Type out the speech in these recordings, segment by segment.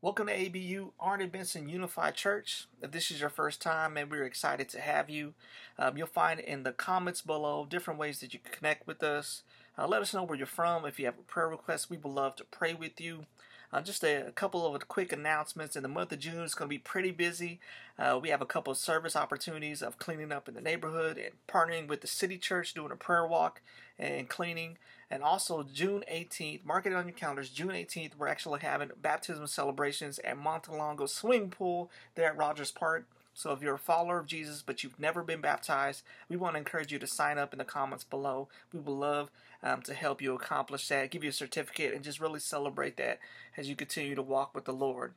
Welcome to ABU Arnold Benson Unified Church. If this is your first time, and we're excited to have you. Um, you'll find in the comments below different ways that you can connect with us. Uh, let us know where you're from. If you have a prayer request, we would love to pray with you. Uh, just a, a, couple of quick announcements. In the month of June, it's going to be pretty busy. Uh, we have a couple of service opportunities of cleaning up in the neighborhood and partnering with the city church, doing a prayer walk and cleaning. And also June 18th, mark it on your calendars. June 18th, we're actually having baptism celebrations at Montelongo Swimming Pool there at Rogers Park. So if you're a follower of Jesus but you've never been baptized, we want to encourage you to sign up in the comments below. We would love um, to help you accomplish that, give you a certificate, and just really celebrate that as you continue to walk with the Lord.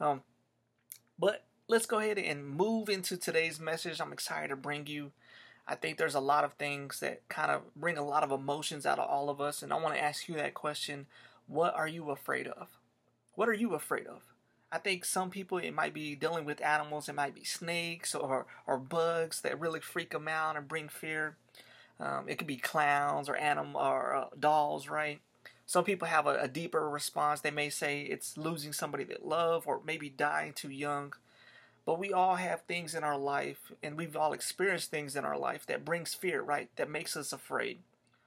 Um, but let's go ahead and move into today's message. I'm excited to bring you I think there's a lot of things that kind of bring a lot of emotions out of all of us. And I want to ask you that question What are you afraid of? What are you afraid of? I think some people, it might be dealing with animals, it might be snakes or, or bugs that really freak them out and bring fear. Um, it could be clowns or animal or uh, dolls, right? Some people have a, a, deeper response. They may say it's losing somebody they love or maybe dying too young. But we all have things in our life, and we've all experienced things in our life that brings fear, right? That makes us afraid.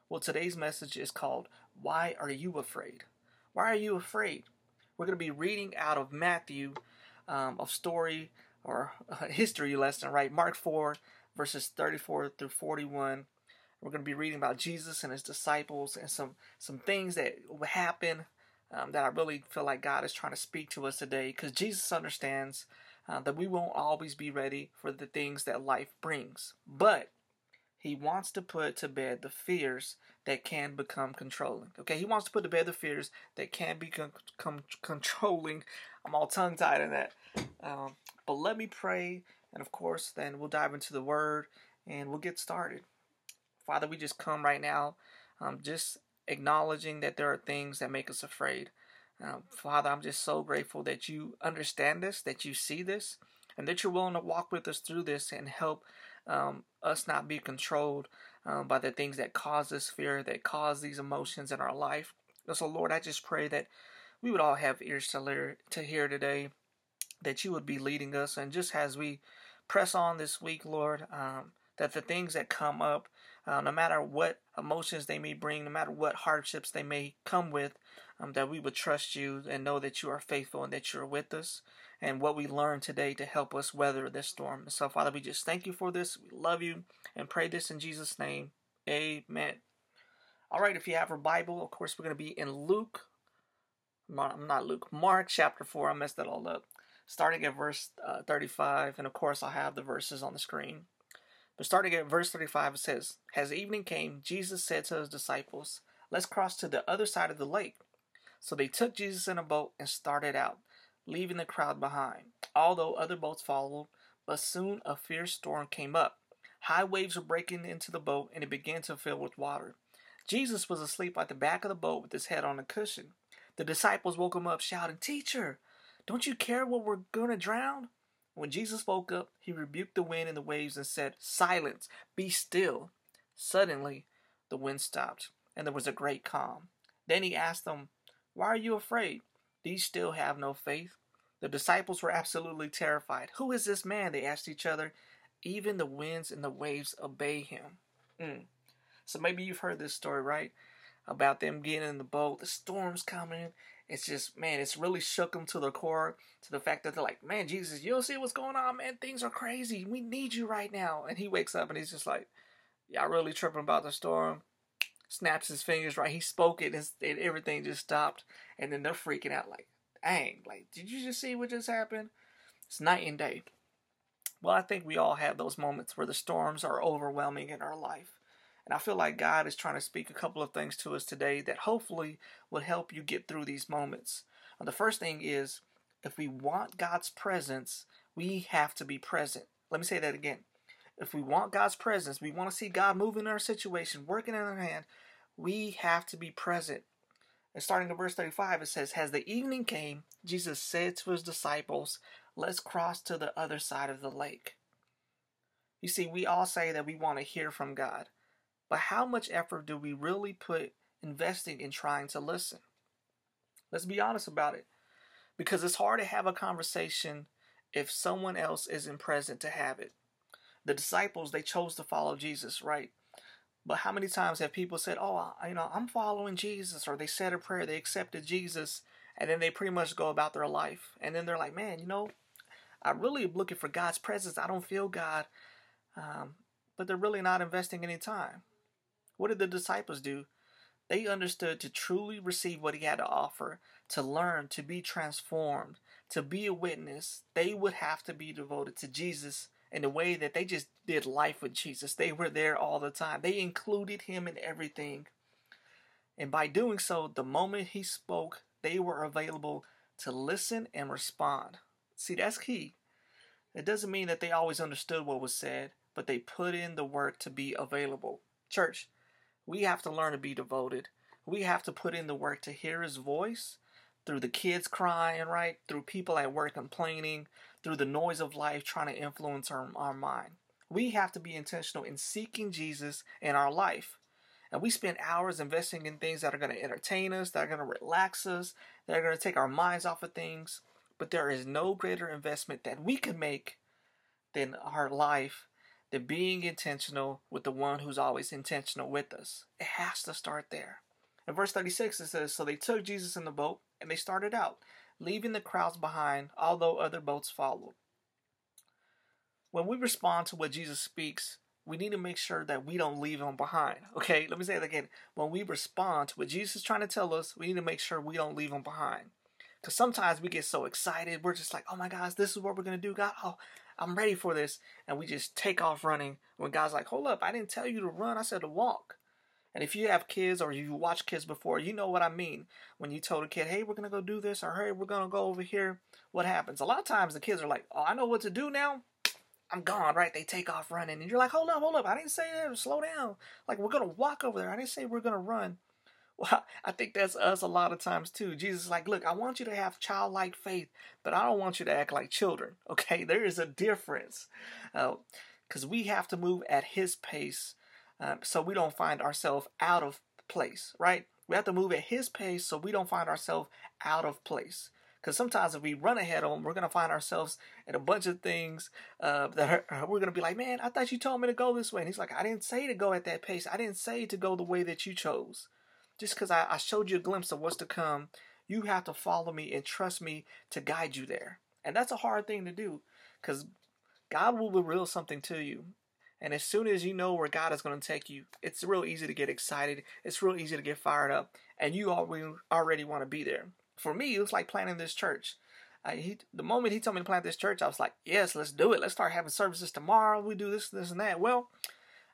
Well, today's message is called Why Are You Afraid? Why are you afraid? We're going to be reading out of Matthew, um, a story or a history lesson, right? Mark 4, verses 34 through 41. We're going to be reading about Jesus and his disciples and some, some things that happen um, that I really feel like God is trying to speak to us today because Jesus understands uh, that we won't always be ready for the things that life brings. But he wants to put to bed the fears that can become controlling. Okay, he wants to put to bed the fears that can become controlling. I'm all tongue tied in that. Um, but let me pray, and of course, then we'll dive into the word and we'll get started. Father, we just come right now, um, just acknowledging that there are things that make us afraid. Um, Father, I'm just so grateful that you understand this, that you see this, and that you're willing to walk with us through this and help um, us not be controlled um, by the things that cause this fear, that cause these emotions in our life. So, Lord, I just pray that we would all have ears to, hear, to hear today, that you would be leading us, and just as we press on this week, Lord, um, that the things that come up, uh, no matter what emotions they may bring, no matter what hardships they may come with, um, that we would trust you and know that you are faithful and that you're with us and what we learned today to help us weather this storm. So, Father, we just thank you for this. We love you and pray this in Jesus' name. Amen. All right, if you have a Bible, of course, we're going to be in Luke. I'm not Luke, Mark chapter 4. I messed that all up. Starting at verse uh, 35, and of course, I'll have the verses on the screen. But starting at verse 35, it says, As evening came, Jesus said to his disciples, Let's cross to the other side of the lake. So they took Jesus in a boat and started out, leaving the crowd behind, although other boats followed. But soon a fierce storm came up. High waves were breaking into the boat, and it began to fill with water. Jesus was asleep at the back of the boat with his head on a cushion. The disciples woke him up, shouting, Teacher, don't you care what we're going to drown? When Jesus woke up, he rebuked the wind and the waves and said, Silence, be still. Suddenly, the wind stopped, and there was a great calm. Then he asked them, why are you afraid? Do you still have no faith? The disciples were absolutely terrified. Who is this man? They asked each other. Even the winds and the waves obey him. Mm. So maybe you've heard this story, right? About them getting in the boat, the storm's coming. It's just, man, it's really shook them to the core, to the fact that they're like, man, Jesus, you don't see what's going on, man. Things are crazy. We need you right now. And he wakes up and he's just like, y'all really tripping about the storm? snaps his fingers right. He spoke it and, and everything just stopped. And then they're freaking out like, dang, like, did you just see what just happened? It's night and day. Well, I think we all have those moments where the storms are overwhelming in our life. And I feel like God is trying to speak a couple of things to us today that hopefully will help you get through these moments. And the first thing is if we want God's presence, we have to be present. Let me say that again. If we want God's presence, we want to see God moving in our situation, working in our hand, we have to be present. And starting in verse 35, it says, As the evening came, Jesus said to his disciples, Let's cross to the other side of the lake. You see, we all say that we want to hear from God, but how much effort do we really put investing in trying to listen? Let's be honest about it. because it's hard to have a conversation if someone else isn't present to have it. The disciples, they chose to follow Jesus, right? But how many times have people said, "Oh, you know, I'm following Jesus," or they said a prayer, they accepted Jesus, and then they pretty much go about their life, and then they're like, "Man, you know, I really am looking for God's presence. I don't feel God," um, but they're really not investing any time. What did the disciples do? They understood to truly receive what He had to offer, to learn, to be transformed, to be a witness. They would have to be devoted to Jesus in the way that they just did life with Jesus. They were there all the time. They included him in everything. And by doing so, the moment he spoke, they were available to listen and respond. See, that's key. It doesn't mean that they always understood what was said, but they put in the work to be available. Church, we have to learn to be devoted. We have to put in the work to hear his voice through the kids crying, right? Through people at work complaining, through the noise of life trying to influence our, our mind. We have to be intentional in seeking Jesus in our life. And we spend hours investing in things that are going to entertain us, that are going to relax us, that are going to take our minds off of things. But there is no greater investment that we can make than our life, than being intentional with the one who's always intentional with us. It has to start there. In verse 36, it says, So they took Jesus in the boat and they started out, leaving the crowds behind, although other boats followed. When we respond to what Jesus speaks, we need to make sure that we don't leave him behind. Okay, let me say it again. When we respond to what Jesus is trying to tell us, we need to make sure we don't leave him behind. Because sometimes we get so excited, we're just like, oh my gosh, this is what we're going to do. God, oh, I'm ready for this. And we just take off running when God's like, hold up, I didn't tell you to run, I said to walk. And if you have kids or you watch kids before, you know what I mean. When you told a kid, hey, we're going to go do this, or hey, we're going to go over here, what happens? A lot of times the kids are like, oh, I know what to do now. I'm gone, right? They take off running. And you're like, hold up, hold up. I didn't say that. Slow down. Like, we're going to walk over there. I didn't say we're going to run. Well, I think that's us a lot of times too. Jesus is like, look, I want you to have childlike faith, but I don't want you to act like children. Okay, there is a difference. Because uh, we have to move at His pace um, so we don't find ourselves out of place, right? We have to move at his pace so we don't find ourselves out of place. Because sometimes if we run ahead of him, we're going to find ourselves in a bunch of things uh, that are, we're going to be like, man, I thought you told me to go this way. And he's like, I didn't say to go at that pace. I didn't say to go the way that you chose. Just because I, I showed you a glimpse of what's to come, you have to follow me and trust me to guide you there. And that's a hard thing to do because God will reveal something to you. And as soon as you know where God is going to take you, it's real easy to get excited. It's real easy to get fired up, and you already want to be there. For me, it was like planning this church. I, he, the moment he told me to plant this church, I was like, yes, let's do it. Let's start having services tomorrow. We do this, this, and that. Well,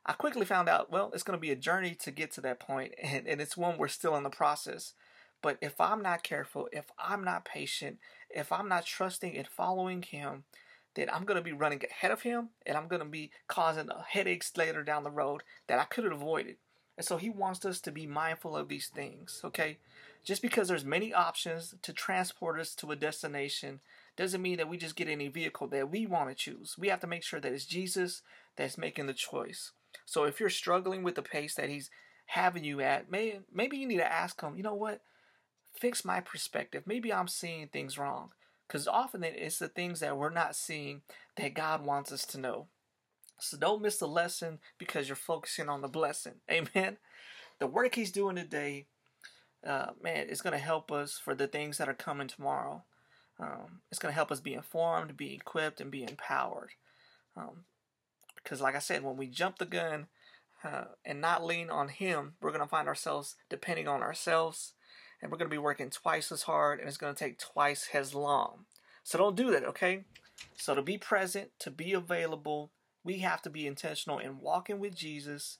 I quickly found out, well, it's going to be a journey to get to that point, and, and it's one we're still in the process. But if I'm not careful, if I'm not patient, if I'm not trusting and following Him, then I'm going to be running ahead of him and I'm going to be causing headaches later down the road that I could have avoided. And so he wants us to be mindful of these things, okay? Just because there's many options to transport us to a destination doesn't mean that we just get any vehicle that we want to choose. We have to make sure that it's Jesus that's making the choice. So if you're struggling with the pace that he's having you at, may, maybe you need to ask him, you know what? Fix my perspective. Maybe I'm seeing things wrong. Because often it's the things that we're not seeing that God wants us to know. So don't miss the lesson because you're focusing on the blessing. Amen. The work He's doing today, uh, man, it's going to help us for the things that are coming tomorrow. Um, it's going to help us be informed, be equipped, and be empowered. Um, because, like I said, when we jump the gun uh, and not lean on Him, we're going to find ourselves depending on ourselves and we're going to be working twice as hard and it's going to take twice as long. So don't do that, okay? So to be present, to be available, we have to be intentional in walking with Jesus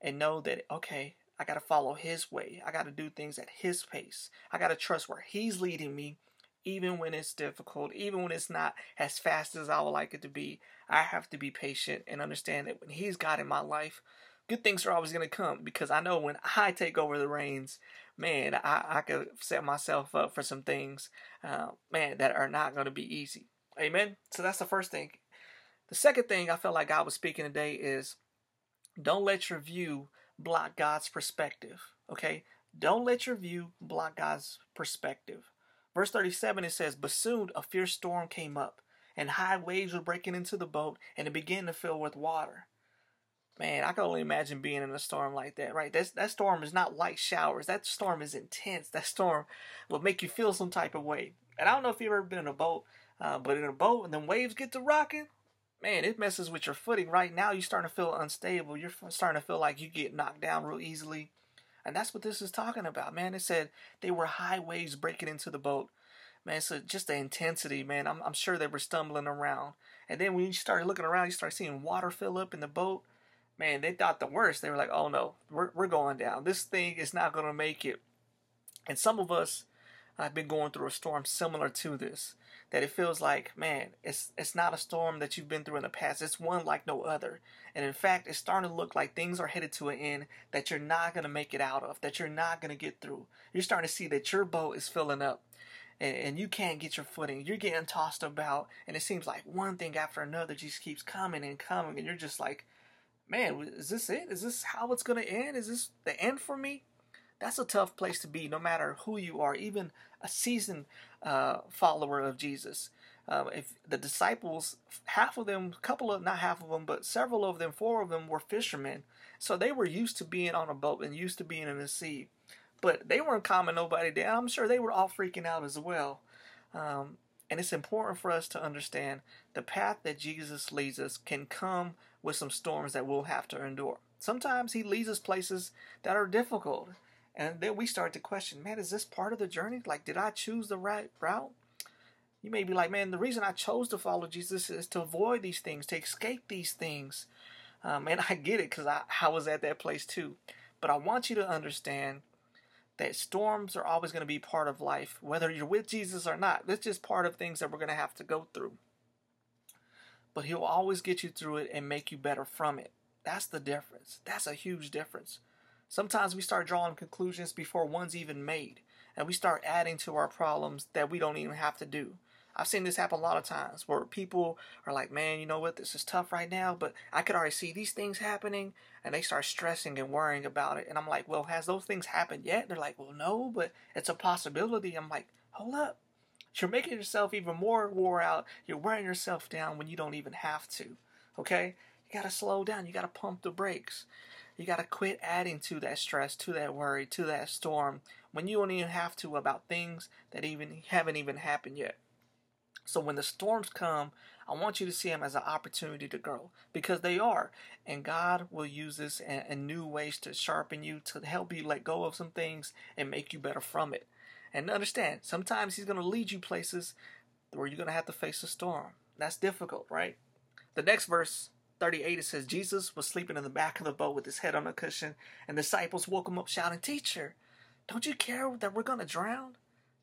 and know that, okay, I got to follow his way. I got to do things at his pace. I got to trust where he's leading me, even when it's difficult, even when it's not as fast as I would like it to be. I have to be patient and understand that when he's God in my life, good things are always going to come because I know when I take over the reins, man, I, I could set myself up for some things, uh, man, that are not going to be easy. Amen. So that's the first thing. The second thing I felt like God was speaking today is don't let your view block God's perspective. Okay? Don't let your view block God's perspective. Verse 37 it says, But soon a fierce storm came up, and high waves were breaking into the boat, and it began to fill with water. Man, I can only imagine being in a storm like that, right? That's, that storm is not light showers. That storm is intense. That storm will make you feel some type of way. And I don't know if you've ever been in a boat, uh, but in a boat and then waves get to rocking, man, it messes with your footing. Right now, you're starting to feel unstable. You're starting to feel like you get knocked down real easily. And that's what this is talking about, man. It said they were high waves breaking into the boat. Man, so just the intensity, man. I'm, I'm sure they were stumbling around. And then when you started looking around, you start seeing water fill up in the boat. Man, they thought the worst. They were like, oh no, we're, we're going down. This thing is not going to make it. And some of us have been going through a storm similar to this that it feels like, man, it's it's not a storm that you've been through in the past. It's one like no other. And in fact, it's starting to look like things are headed to an end that you're not going to make it out of, that you're not going to get through. You're starting to see that your boat is filling up. And, and you can't get your footing. You're getting tossed about, and it seems like one thing after another just keeps coming and coming, and you're just like, man, is this it? Is this how it's going to end? Is this the end for me? That's a tough place to be, no matter who you are, even a seasoned uh, follower of Jesus. Um, if the disciples, half of them, a couple of, not half of them, but several of them, four of them were fishermen. So they were used to being on a boat and used to being in the sea. But they weren't calming nobody down. I'm sure they were all freaking out as well. Um, and it's important for us to understand the path that Jesus leads us can come with some storms that we'll have to endure. Sometimes he leads us places that are difficult. And then we start to question, man, is this part of the journey? Like, did I choose the right route? You may be like, man, the reason I chose to follow Jesus is to avoid these things, to escape these things. Um, and I get it because I, I was at that place too. But I want you to understand that storms are always going to be part of life, whether you're with Jesus or not. That's just part of things that we're going to have to go through. But He'll always get you through it and make you better from it. That's the difference. That's a huge difference. Sometimes we start drawing conclusions before one's even made, and we start adding to our problems that we don't even have to do. I've seen this happen a lot of times where people are like, man, you know what, this is tough right now, but I could already see these things happening, and they start stressing and worrying about it. And I'm like, well, has those things happened yet? They're like, well, no, but it's a possibility. I'm like, hold up. You're making yourself even more wore out. You're wearing yourself down when you don't even have to. Okay? You got to slow down. You got to pump the brakes. You got to quit adding to that stress, to that worry, to that storm when you don't even have to about things that even haven't even happened yet. So when the storms come, I want you to see them as an opportunity to grow because they are. And God will use this in, in, new ways to sharpen you, to help you let go of some things and make you better from it. And understand, sometimes He's going to lead you places where you're going to have to face a storm. That's difficult, right? The next verse 38, it says, Jesus was sleeping in the back of the boat with his head on a cushion, and disciples woke him up shouting, Teacher, don't you care that we're going to drown?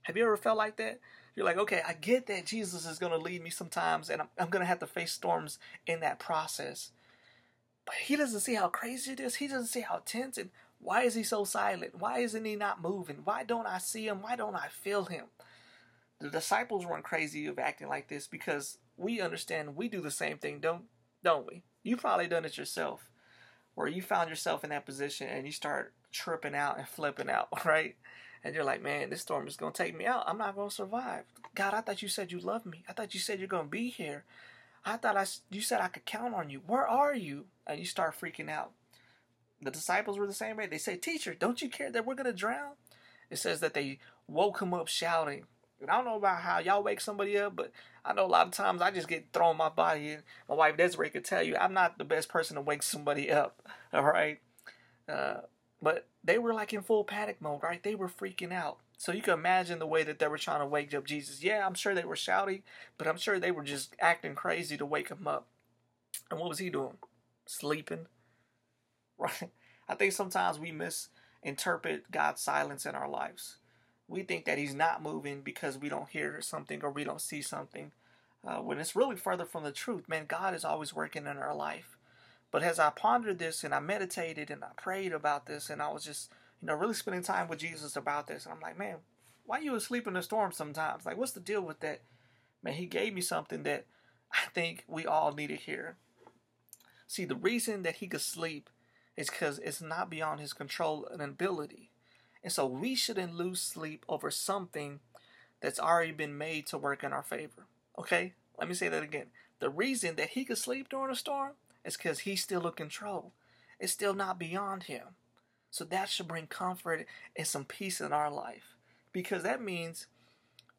Have you ever felt like that? You're like, okay, I get that Jesus is going to lead me sometimes, and I'm, I'm going to have to face storms in that process. But he doesn't see how crazy it is. He doesn't see how tense and why is he so silent? Why isn't he not moving? Why don't I see him? Why don't I feel him? The disciples weren't crazy of acting like this because we understand we do the same thing, don't don't we? You've probably done it yourself, where you found yourself in that position and you start tripping out and flipping out, right? And you're like, man, this storm is going to take me out. I'm not going to survive. God, I thought you said you love me. I thought you said you're going to be here. I thought I, you said I could count on you. Where are you? And you start freaking out. The disciples were the same way. They say, Teacher, don't you care that we're going to drown? It says that they woke him up shouting, and I don't know about how y'all wake somebody up, but I know a lot of times I just get thrown my body in. My wife Desiree could tell you I'm not the best person to wake somebody up. All right. Uh, but they were like in full panic mode, right? They were freaking out. So you can imagine the way that they were trying to wake up Jesus. Yeah, I'm sure they were shouting, but I'm sure they were just acting crazy to wake him up. And what was he doing? Sleeping. Right? I think sometimes we misinterpret God's silence in our lives we think that he's not moving because we don't hear something or we don't see something. Uh, when it's really further from the truth, man, God is always working in our life. But as I pondered this and I meditated and I prayed about this and I was just, you know, really spending time with Jesus about this, and I'm like, man, why you asleep in the storm sometimes? Like, what's the deal with that? Man, he gave me something that I think we all need to hear. See, the reason that he could sleep is because it's not beyond his control and ability. And so we shouldn't lose sleep over something that's already been made to work in our favor. Okay? Let me say that again. The reason that he could sleep during a storm is because he's still in control. It's still not beyond him. So that should bring comfort and some peace in our life. Because that means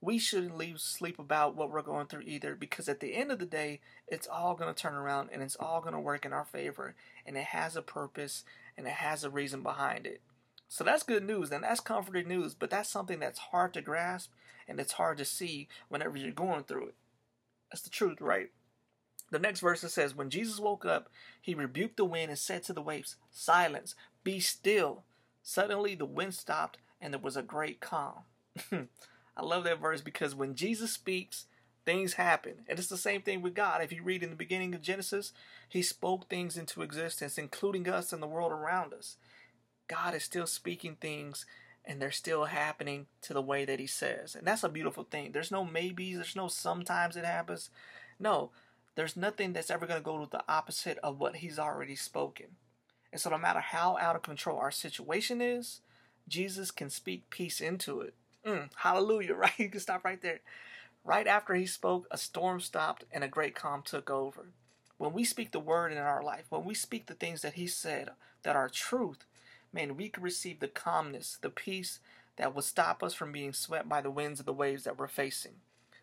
we shouldn't lose sleep about what we're going through either. Because at the end of the day, it's all going to turn around and it's all going to work in our favor. And it has a purpose and it has a reason behind it. So that's good news and that's comforting news. But that's something that's hard to grasp and it's hard to see whenever you're going through it. That's the truth, right? The next verse it says, When Jesus woke up, he rebuked the wind and said to the waves, Silence, be still. Suddenly the wind stopped and there was a great calm. I love that verse because when Jesus speaks, things happen. And it's the same thing with God. If you read in the beginning of Genesis, he spoke things into existence, including us and the world around us. God is still speaking things and they're still happening to the way that he says. And that's a beautiful thing. There's no maybes, there's no sometimes it happens. No, there's nothing that's ever going to go to the opposite of what he's already spoken. And so, no matter how out of control our situation is, Jesus can speak peace into it. Mm, hallelujah, right? You can stop right there. Right after he spoke, a storm stopped and a great calm took over. When we speak the word in our life, when we speak the things that he said that are truth, man, we could receive the calmness, the peace that will stop us from being swept by the winds of the waves that we're facing.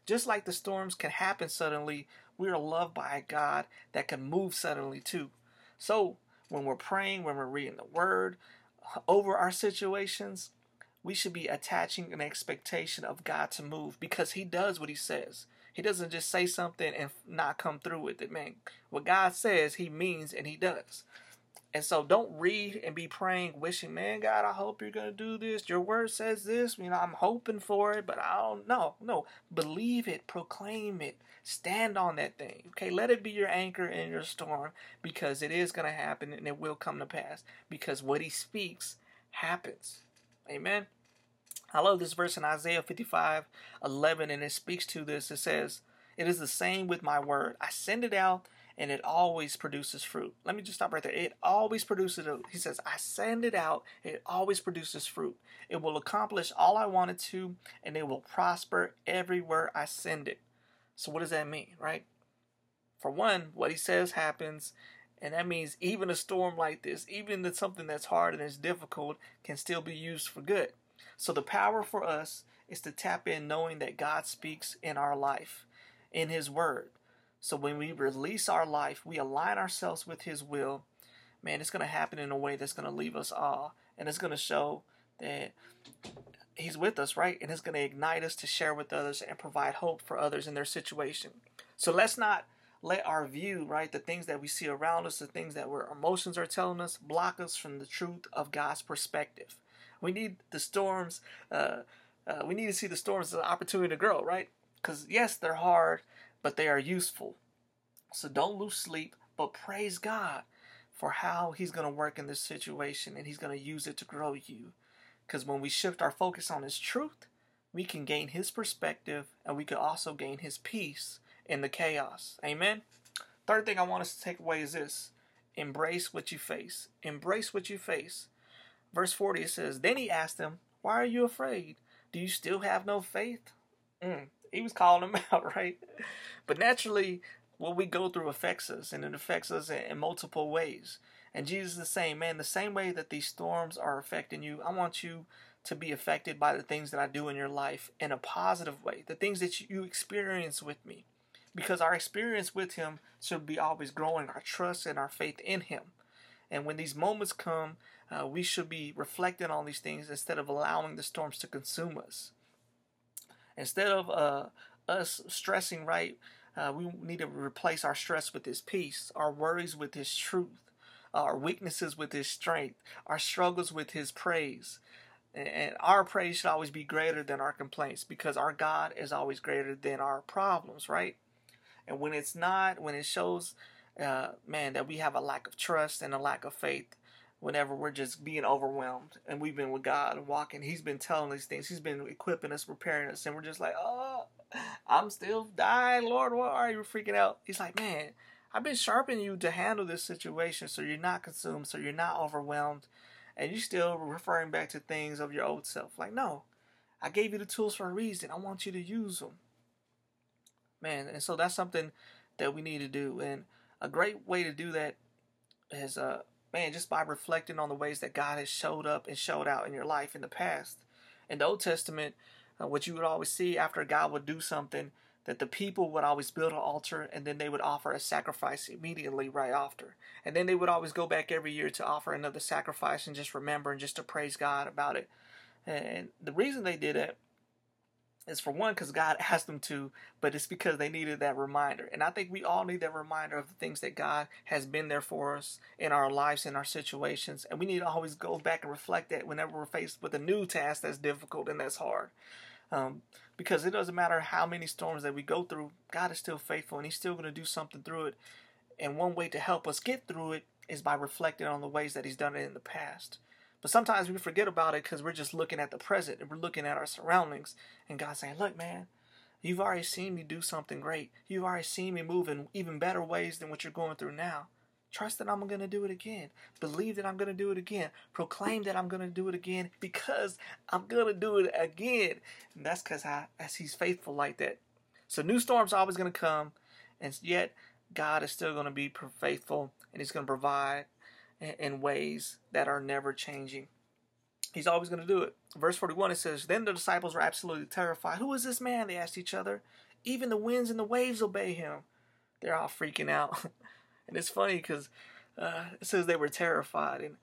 Just like the storms can happen suddenly, we are loved by a God that can move suddenly too. So, when we're praying, when we're reading the word uh, over our situations, we should be attaching an expectation of God to move because He does what He says. He doesn't just say something and not come through with it, man. What God says, He means and He does. And so don't read and be praying, wishing, man, God, I hope you're going to do this. Your word says this. You know, I'm hoping for it, but I don't know. No, believe it, proclaim it, stand on that thing. Okay, let it be your anchor in your storm because it is going to happen and it will come to pass because what he speaks happens. Amen. I love this verse in Isaiah 55 11, and it speaks to this. It says, It is the same with my word. I send it out and it always produces fruit. Let me just stop right there. It always produces, he says, I send it out, it always produces fruit. It will accomplish all I want it to, and it will prosper everywhere I send it. So, what does that mean, right? For one, what he says happens, and that means even a storm like this, even something that's hard and is difficult, can still be used for good. So, the power for us is to tap in knowing that God speaks in our life, in His Word. So when we release our life, we align ourselves with His will, man, it's going to happen in a way that's going to leave us awe. And it's going to show that He's with us, right? And it's going to ignite us to share with others and provide hope for others in their situation. So let's not let our view, right, the things that we see around us, the things that our emotions are telling us, block us from the truth of God's perspective. We need the storms, uh, uh, we need to see the storms as an opportunity to grow, right? Because, yes, they're hard but they are useful. So don't lose sleep, but praise God for how He's going to work in this situation and He's going to use it to grow you. Because when we shift our focus on His truth, we can gain His perspective and we can also gain His peace in the chaos. Amen. Third thing I want us to take away is this embrace what you face. Embrace what you face. Verse 40 it says, Then he asked them, Why are you afraid? Do you still have no faith? Mm he was calling them out, right? But naturally, what we go through affects us, and it affects us in multiple ways. And Jesus is the same, man, the same way that these storms are affecting you, I want you to be affected by the things that I do in your life in a positive way, the things that you experience with me. Because our experience with Him should be always growing our trust and our faith in Him. And when these moments come, uh, we should be reflecting on these things instead of allowing the storms to consume us. Instead of uh, us stressing, right, uh, we need to replace our stress with His peace, our worries with His truth, our weaknesses with His strength, our struggles with His praise. And our praise should always be greater than our complaints because our God is always greater than our problems, right? And when it's not, when it shows, uh, man, that we have a lack of trust and a lack of faith, whenever we're just being overwhelmed and we've been with God and walking. He's been telling these things. He's been equipping us, preparing us, and we're just like, oh, I'm still dying, Lord. Why are you freaking out? He's like, man, I've been sharpening you to handle this situation so you're not consumed, so you're not overwhelmed, and you're still referring back to things of your old self. Like, no, I gave you the tools for a reason. I want you to use them. Man, and so that's something that we need to do. And a great way to do that is, uh, man, just by reflecting on the ways that God has showed up and showed out in your life in the past. In the Old Testament, uh, what you would always see after God would do something, that the people would always build an altar and then they would offer a sacrifice immediately right after. And then they would always go back every year to offer another sacrifice and just remember and just to praise God about it. And the reason they did it is for one because God asked them to, but it's because they needed that reminder. And I think we all need that reminder of the things that God has been there for us in our lives, in our situations. And we need to always go back and reflect that whenever we're faced with a new task that's difficult and that's hard. Um, because it doesn't matter how many storms that we go through, God is still faithful and He's still going to do something through it. And one way to help us get through it is by reflecting on the ways that He's done it in the past. But sometimes we forget about it because we're just looking at the present and we're looking at our surroundings. And God's saying, Look, man, you've already seen me do something great. You've already seen me move in even better ways than what you're going through now. Trust that I'm going to do it again. Believe that I'm going to do it again. Proclaim that I'm going to do it again because I'm going to do it again. And that's because as He's faithful like that. So new storms always going to come, and yet God is still going to be faithful and He's going to provide in ways that are never changing. He's always going to do it. Verse 41 it says, Then the disciples were absolutely terrified. Who is this man? They asked each other. Even the winds and the waves obey him. They're all freaking out. And it's funny because uh, it says they were terrified. And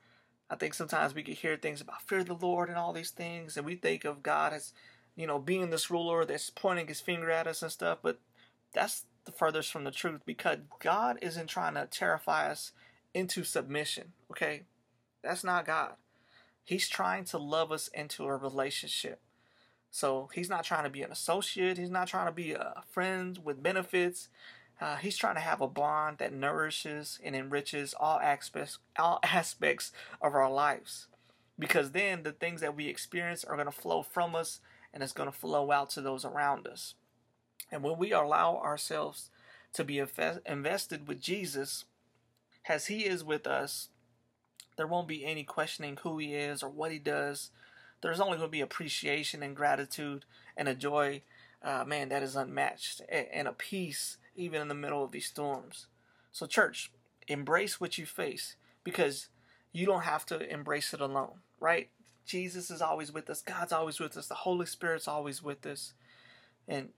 I think sometimes we could hear things about fear of the Lord and all these things, and we think of God as, you know, being this ruler that's pointing his finger at us and stuff. But that's the furthest from the truth because God isn't trying to terrify us into submission. Okay, that's not God. He's trying to love us into a relationship. So he's not trying to be an associate. He's not trying to be a friend with benefits. Uh, he's trying to have a bond that nourishes and enriches all aspects all aspects of our lives. Because then the things that we experience are going to flow from us and it's going to flow out to those around us. And when we allow ourselves to be invested with Jesus, as He is with us, there won't be any questioning who He is or what He does. There's only going to be appreciation and gratitude and a joy, uh, man, that is unmatched, and a peace even in the middle of these storms. So, church, embrace what you face because you don't have to embrace it alone, right? Jesus is always with us, God's always with us, the Holy Spirit's always with us. And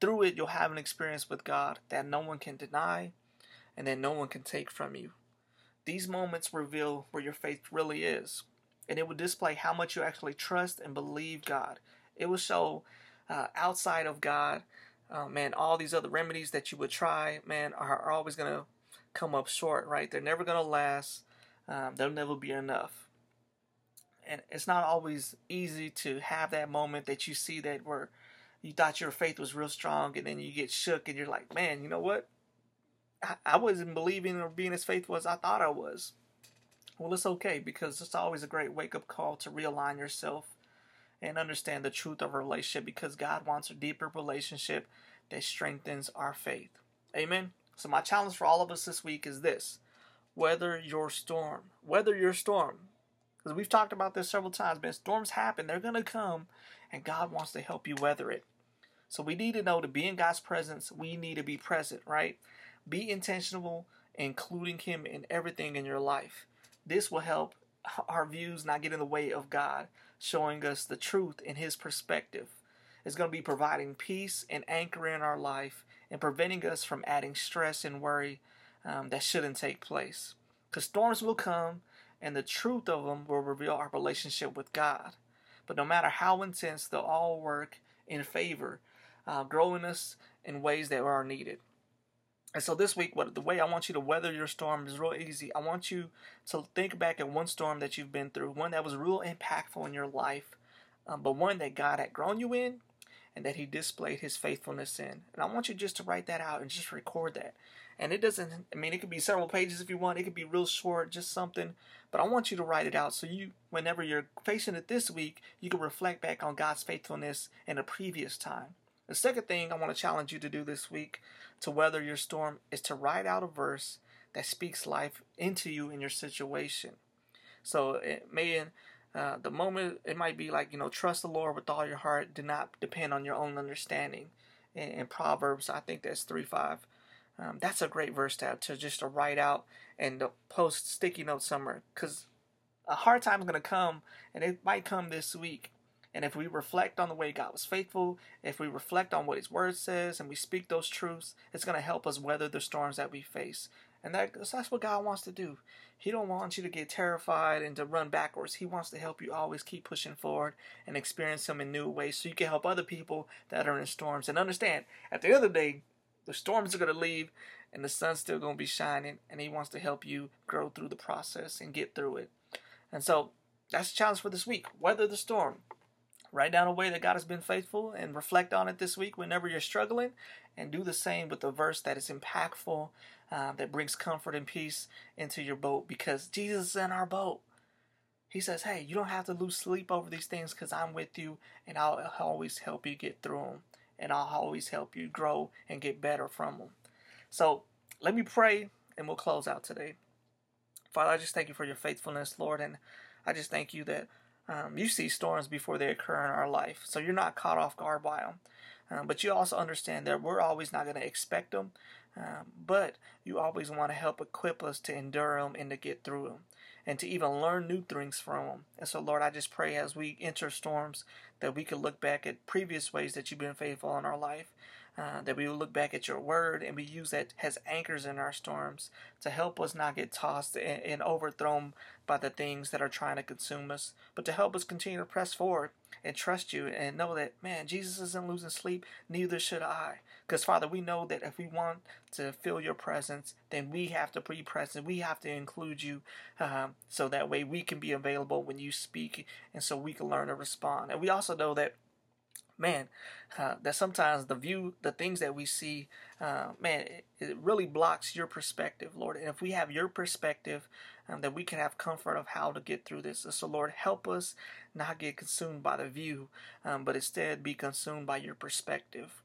through it, you'll have an experience with God that no one can deny and that no one can take from you. These moments reveal where your faith really is, and it will display how much you actually trust and believe God. It will show uh, outside of God uh, man, all these other remedies that you would try, man, are, are always going to come up short, right? They're never going to last. Um, they'll never be enough. And it's not always easy to have that moment that you see that where you thought your faith was real strong and then you get shook and you're like, man, you know what? I, wasn't believing or being as faithful as I thought I was. Well, it's okay because it's always a great wake up call to realign yourself and understand the truth of a relationship because God wants a deeper relationship that strengthens our faith. Amen. So my challenge for all of us this week is this. Weather your storm. Weather your storm. Because we've talked about this several times, man. Storms happen. They're going to come. And God wants to help you weather it. So we need to know to be in God's presence, we need to be present, right? Be intentional, including Him in everything in your life. This will help our views not get in the way of God showing us the truth in His perspective. It's going to be providing peace and anchor in our life and preventing us from adding stress and worry um, that shouldn't take place. Because storms will come and the truth of them will reveal our relationship with God. But no matter how intense, they'll all work in favor, uh, growing us in ways that are needed. And so this week, what the way I want you to weather your storm is real easy. I want you to think back at one storm that you've been through, one that was real impactful in your life, um, but one that God had grown you in and that He displayed His faithfulness in. And I want you just to write that out and just record that. And it doesn't, I mean, it could be several pages if you want, it could be real short, just something, but I want you to write it out so you, whenever you're facing it this week, you can reflect back on God's faithfulness in a previous time. The second thing I want to challenge you to do this week to weather your storm is to write out a verse that speaks life into you in your situation. So, it may Uh, the moment it might be like you know trust the Lord with all your heart. Do not depend on your own understanding. In, in Proverbs, I think that's three five. Um, that's a great verse to have, to just to write out and to post sticky notes somewhere because a hard time is going to come and it might come this week and if we reflect on the way God was faithful, if we reflect on what His Word says, and we speak those truths, it's going to help us weather the storms that we face. And that, that's what God wants to do. He don't want you to get terrified and to run backwards. He wants to help you always keep pushing forward and experience Him in new ways so you can help other people that are in storms. And understand, at the end of the day, the storms are going to leave and the sun's still going to be shining. And He wants to help you grow through the process and get through it. And so that's the challenge for this week. Weather the storm. Write down a way that God has been faithful and reflect on it this week whenever you're struggling. And do the same with a verse that is impactful, uh, that brings comfort and peace into your boat because Jesus is in our boat. He says, Hey, you don't have to lose sleep over these things because I'm with you and I'll always help you get through them. And I'll always help you grow and get better from them. So let me pray and we'll close out today. Father, I just thank you for your faithfulness, Lord. And I just thank you that um, you see storms before they occur in our life, so you're not caught off guard by them. Um, but you also understand that we're always not going to expect them, um, but you always want to help equip us to endure them and to get through them and to even learn new things from them. And so, Lord, I just pray as we enter storms that we can look back at previous ways that you've been faithful in our life uh, that we will look back at your word and we use that as anchors in our storms to help us not get tossed and, and overthrown by the things that are trying to consume us, but to help us continue to press forward and trust you and know that, man, Jesus isn't losing sleep, neither should I. Because, Father, we know that if we want to feel your presence, then we have to be present. We have to include you um, so that way we can be available when you speak and so we can learn to respond. And we also know that man, uh, that sometimes the view, the things that we see, uh, man, it, it, really blocks your perspective, Lord. And if we have your perspective, um, that we can have comfort of how to get through this. So, Lord, help us not get consumed by the view, um, but instead be consumed by your perspective.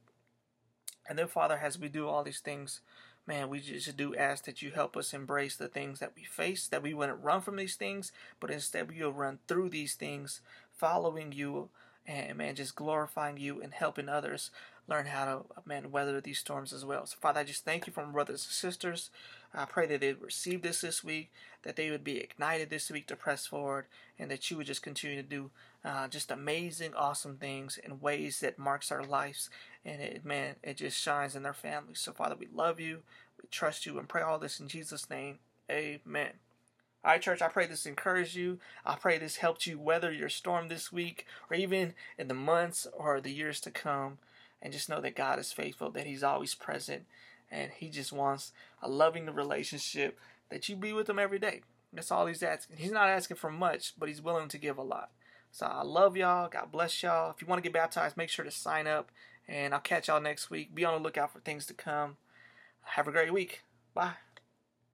And then, Father, as we do all these things, man, we just do ask that you help us embrace the things that we face, that we wouldn't run from these things, but instead we will run through these things, following you and man, just glorifying you and helping others learn how to man weather these storms as well. So Father, I just thank you my brothers and sisters. I pray that they receive this this week, that they would be ignited this week to press forward, and that you would just continue to do uh, just amazing, awesome things in ways that marks our lives, and it man, it just shines in their families. So Father, we love you, we trust you, and pray all this in Jesus' name. Amen. Right, church, I pray this encouraged you. I pray this helped you weather your storm this week or even in the months or the years to come. And just know that God is faithful, that He's always present, and He just wants a loving relationship that you be with Him every day. That's all He's asking. He's not asking for much, but He's willing to give a lot. So I love y'all. God bless y'all. If you want to get baptized, make sure to sign up. And I'll catch y'all next week. Be on the lookout for things to come. Have a great week. Bye.